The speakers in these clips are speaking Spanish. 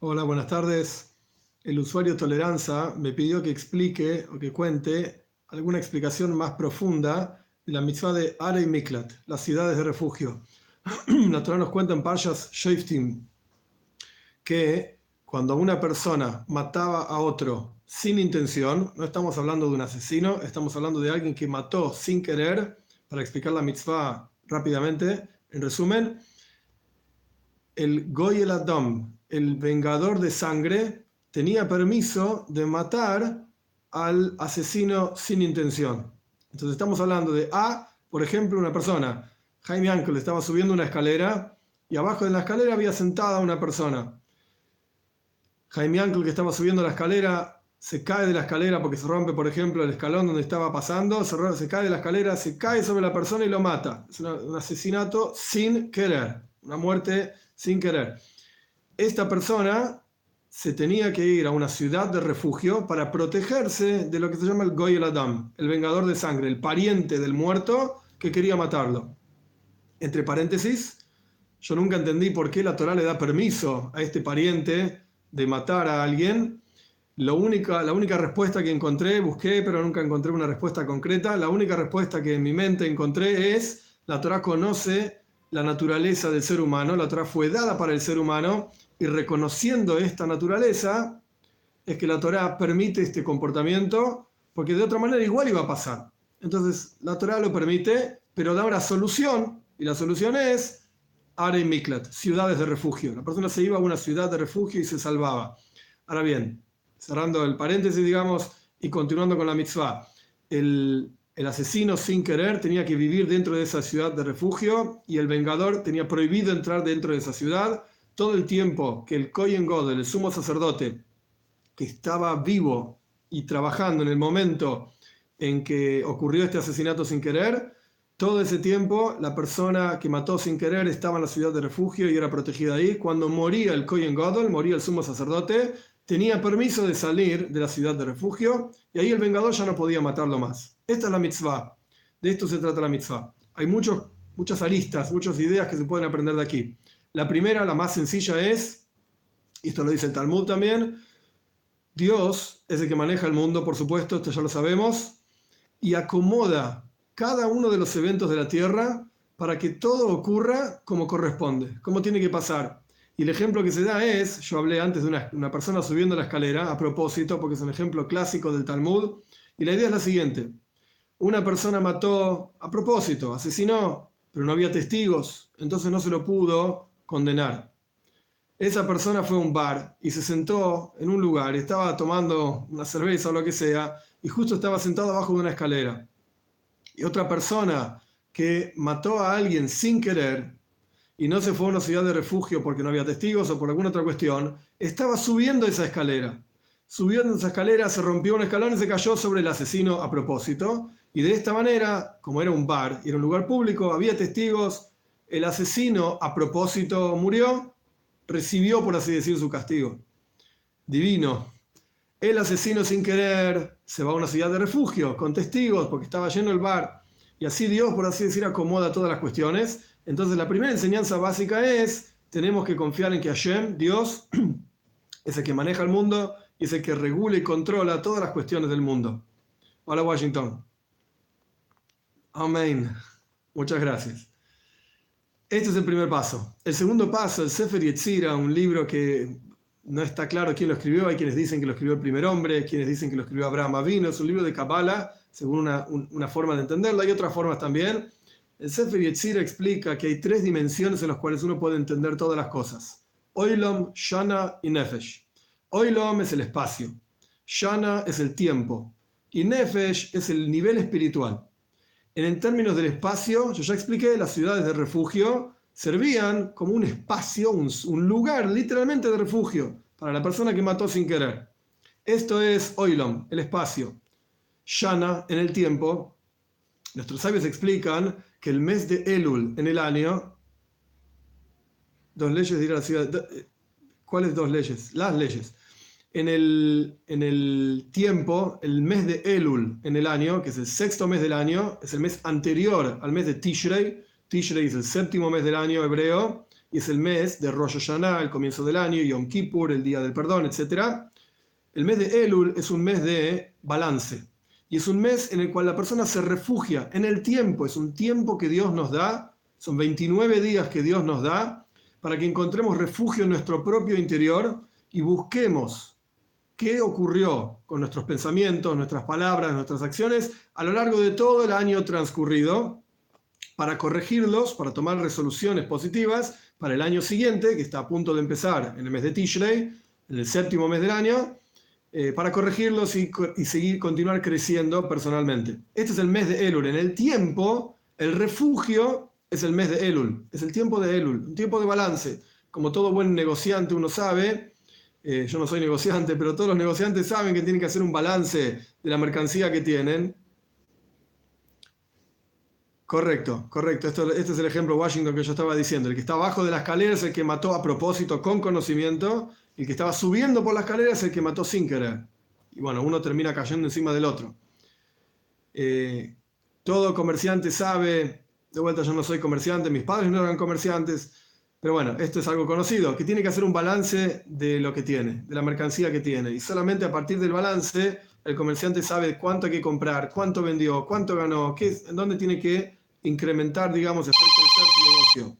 Hola, buenas tardes. El usuario Toleranza me pidió que explique o que cuente alguna explicación más profunda de la mitzvah de Are y Miklat, las ciudades de refugio. La Torah nos cuenta en Parshas Shaftim que cuando una persona mataba a otro sin intención, no estamos hablando de un asesino, estamos hablando de alguien que mató sin querer, para explicar la mitzvah rápidamente, en resumen, el Goyel Adam, el vengador de sangre, tenía permiso de matar al asesino sin intención. Entonces estamos hablando de A, por ejemplo, una persona. Jaime Ángel estaba subiendo una escalera y abajo de la escalera había sentada una persona. Jaime Ángel que estaba subiendo la escalera se cae de la escalera porque se rompe, por ejemplo, el escalón donde estaba pasando, se, se cae de la escalera, se cae sobre la persona y lo mata. Es un asesinato sin querer, una muerte sin querer. Esta persona se tenía que ir a una ciudad de refugio para protegerse de lo que se llama el Goyel Adam, el vengador de sangre, el pariente del muerto que quería matarlo. Entre paréntesis, yo nunca entendí por qué la Torah le da permiso a este pariente de matar a alguien. Lo única, la única respuesta que encontré, busqué, pero nunca encontré una respuesta concreta, la única respuesta que en mi mente encontré es, la Torah conoce la naturaleza del ser humano, la Torah fue dada para el ser humano y reconociendo esta naturaleza es que la Torah permite este comportamiento porque de otra manera igual iba a pasar. Entonces la Torah lo permite, pero da una solución y la solución es Are Miklat, ciudades de refugio. La persona se iba a una ciudad de refugio y se salvaba. Ahora bien, cerrando el paréntesis, digamos, y continuando con la mitzvah, el, el asesino sin querer tenía que vivir dentro de esa ciudad de refugio y el vengador tenía prohibido entrar dentro de esa ciudad todo el tiempo que el Kohen God, el sumo sacerdote, que estaba vivo y trabajando en el momento en que ocurrió este asesinato sin querer, todo ese tiempo la persona que mató sin querer estaba en la ciudad de refugio y era protegida ahí. Cuando moría el Kohen Godol, moría el sumo sacerdote, tenía permiso de salir de la ciudad de refugio y ahí el vengador ya no podía matarlo más. Esta es la mitzvah. De esto se trata la mitzvah. Hay muchos, muchas aristas, muchas ideas que se pueden aprender de aquí. La primera, la más sencilla es, y esto lo dice el Talmud también, Dios es el que maneja el mundo, por supuesto, esto ya lo sabemos, y acomoda cada uno de los eventos de la tierra para que todo ocurra como corresponde, como tiene que pasar. Y el ejemplo que se da es, yo hablé antes de una, una persona subiendo la escalera, a propósito, porque es un ejemplo clásico del Talmud, y la idea es la siguiente una persona mató a propósito, asesinó, pero no había testigos, entonces no se lo pudo condenar. Esa persona fue a un bar y se sentó en un lugar, estaba tomando una cerveza o lo que sea, y justo estaba sentado abajo de una escalera. Y otra persona que mató a alguien sin querer y no se fue a una ciudad de refugio porque no había testigos o por alguna otra cuestión, estaba subiendo esa escalera. Subiendo esa escalera, se rompió un escalón y se cayó sobre el asesino a propósito. Y de esta manera, como era un bar y era un lugar público, había testigos, el asesino a propósito murió, recibió, por así decir, su castigo. Divino. El asesino sin querer se va a una ciudad de refugio con testigos porque estaba lleno el bar. Y así Dios, por así decir, acomoda todas las cuestiones. Entonces la primera enseñanza básica es, tenemos que confiar en que Hashem, Dios, es el que maneja el mundo y es el que regula y controla todas las cuestiones del mundo. Hola Washington. Amén. Muchas gracias. Este es el primer paso. El segundo paso, el Sefer Yetzira, un libro que no está claro quién lo escribió. Hay quienes dicen que lo escribió el primer hombre, quienes dicen que lo escribió Abraham Avino. Es un libro de Kabbalah, según una, una forma de entenderlo. Hay otras formas también. El Sefer Yetzira explica que hay tres dimensiones en las cuales uno puede entender todas las cosas. Oilom, Shana y Nefesh. Oilom es el espacio. Shana es el tiempo. Y Nefesh es el nivel espiritual. En términos del espacio, yo ya expliqué, las ciudades de refugio servían como un espacio, un, lugar literalmente de refugio para la persona que mató sin querer. Esto es Oilom, el espacio. Shana, en el tiempo. Nuestros sabios explican que el mes de Elul en el año, dos leyes dirá la ciudad, ¿cuáles dos leyes? Las leyes en el, en el tiempo, el mes de Elul en el año, que es el sexto mes del año, es el mes anterior al mes de Tishrei. Tishrei es el séptimo mes del año hebreo y es el mes de Rosh Hashanah, el comienzo del año, Yom Kippur, el día del perdón, etc. El mes de Elul es un mes de balance y es un mes en el cual la persona se refugia en el tiempo, es un tiempo que Dios nos da, son 29 días que Dios nos da para que encontremos refugio en nuestro propio interior y busquemos qué ocurrió con nuestros pensamientos, nuestras palabras, nuestras acciones a lo largo de todo el año transcurrido para corregirlos, para tomar resoluciones positivas para el año siguiente, que está a punto de empezar en el mes de Tishrei, en el séptimo mes del año, eh, para corregirlos y, y, seguir, continuar creciendo personalmente. Este es el mes de Elul. En el tiempo, el refugio es el mes de Elul, es el tiempo de Elul, un tiempo de balance. Como todo buen negociante uno sabe, eh, yo no soy negociante, pero todos los negociantes saben que tienen que hacer un balance de la mercancía que tienen. Correcto, correcto. Esto, este es el ejemplo Washington que yo estaba diciendo. El que está abajo de la escalera es el que mató a propósito con conocimiento. El que estaba subiendo por la escalera es el que mató sin querer. Y bueno, uno termina cayendo encima del otro. Eh, todo comerciante sabe, de vuelta yo no soy comerciante, mis padres no eran comerciantes, pero bueno, esto es algo conocido, que tiene que hacer un balance de lo que tiene, de la mercancía que tiene. Y solamente a partir del balance, el comerciante sabe cuánto hay que comprar, cuánto vendió, cuánto ganó, qué, en dónde tiene que incrementar, digamos, hacer crecer su negocio.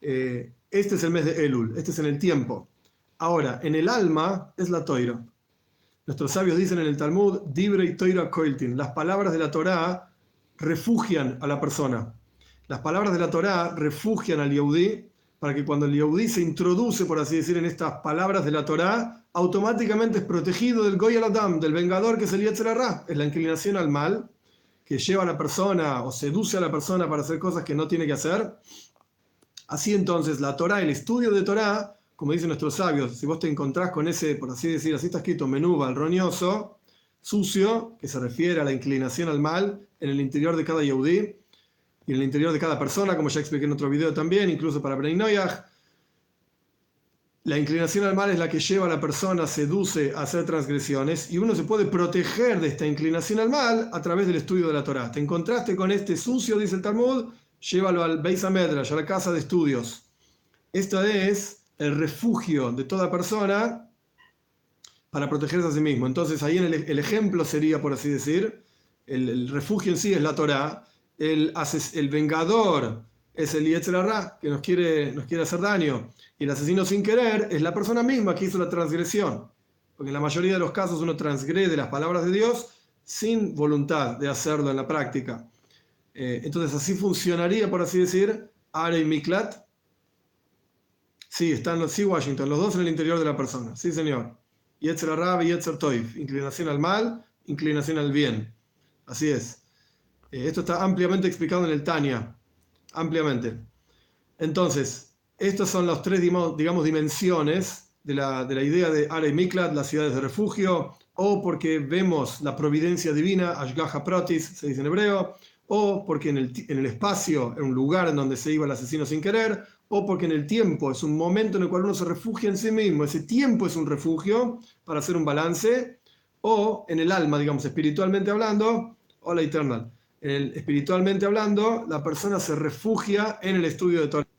Eh, este es el mes de Elul, este es en el tiempo. Ahora, en el alma es la toira. Nuestros sabios dicen en el Talmud, Dibre y Toira Koiltin, las palabras de la Torá refugian a la persona. Las palabras de la Torá refugian al Yehudí para que cuando el Yehudí se introduce, por así decir, en estas palabras de la Torá, automáticamente es protegido del Goy Adam, del vengador que es el Yetzerará, es la inclinación al mal que lleva a la persona o seduce a la persona para hacer cosas que no tiene que hacer. Así entonces, la Torá, el estudio de Torá, como dicen nuestros sabios, si vos te encontrás con ese, por así decir, así está escrito, menú roñoso, sucio, que se refiere a la inclinación al mal en el interior de cada Yehudí, y en el interior de cada persona, como ya expliqué en otro video también, incluso para Bnei La inclinación al mal es la que lleva a la persona, seduce a hacer transgresiones y uno se puede proteger de esta inclinación al mal a través del estudio de la Torah. Te encontraste con este sucio, dice el Talmud, llévalo al Beis Hamedrash, a la casa de estudios. Esto es el refugio de toda persona para protegerse a sí mismo. Entonces ahí en el, ejemplo sería, por así decir, el, el refugio en sí es la Torah el, el vengador es el Yetzerará, que nos quiere, nos quiere hacer daño, y el asesino sin querer es la persona misma que hizo la transgresión. Porque en la mayoría de los casos uno transgrede las palabras de Dios sin voluntad de hacerlo en la práctica. Eh, entonces así funcionaría, por así decir, Are y Miklat. Sí, están sí, Washington, los dos en el interior de la persona. Sí, señor. Yetzer y Yetzer. Inclinación al mal, inclinación al bien. Así es. Eh, esto está ampliamente explicado en el Tania, ampliamente. Entonces, estas son las tres, digamos, dimensiones de la, de la idea de Are Miklat, las ciudades de refugio, o porque vemos la providencia divina, Ashgaha Protis, se dice en hebreo, o porque en el, en el espacio, en un lugar en donde se iba el asesino sin querer, o porque en el tiempo es un momento en el cual uno se refugia en sí mismo, ese tiempo es un refugio para hacer un balance, o en el alma, digamos, espiritualmente hablando, o la eternal espiritualmente hablando, la persona se refugia en el estudio de Torah.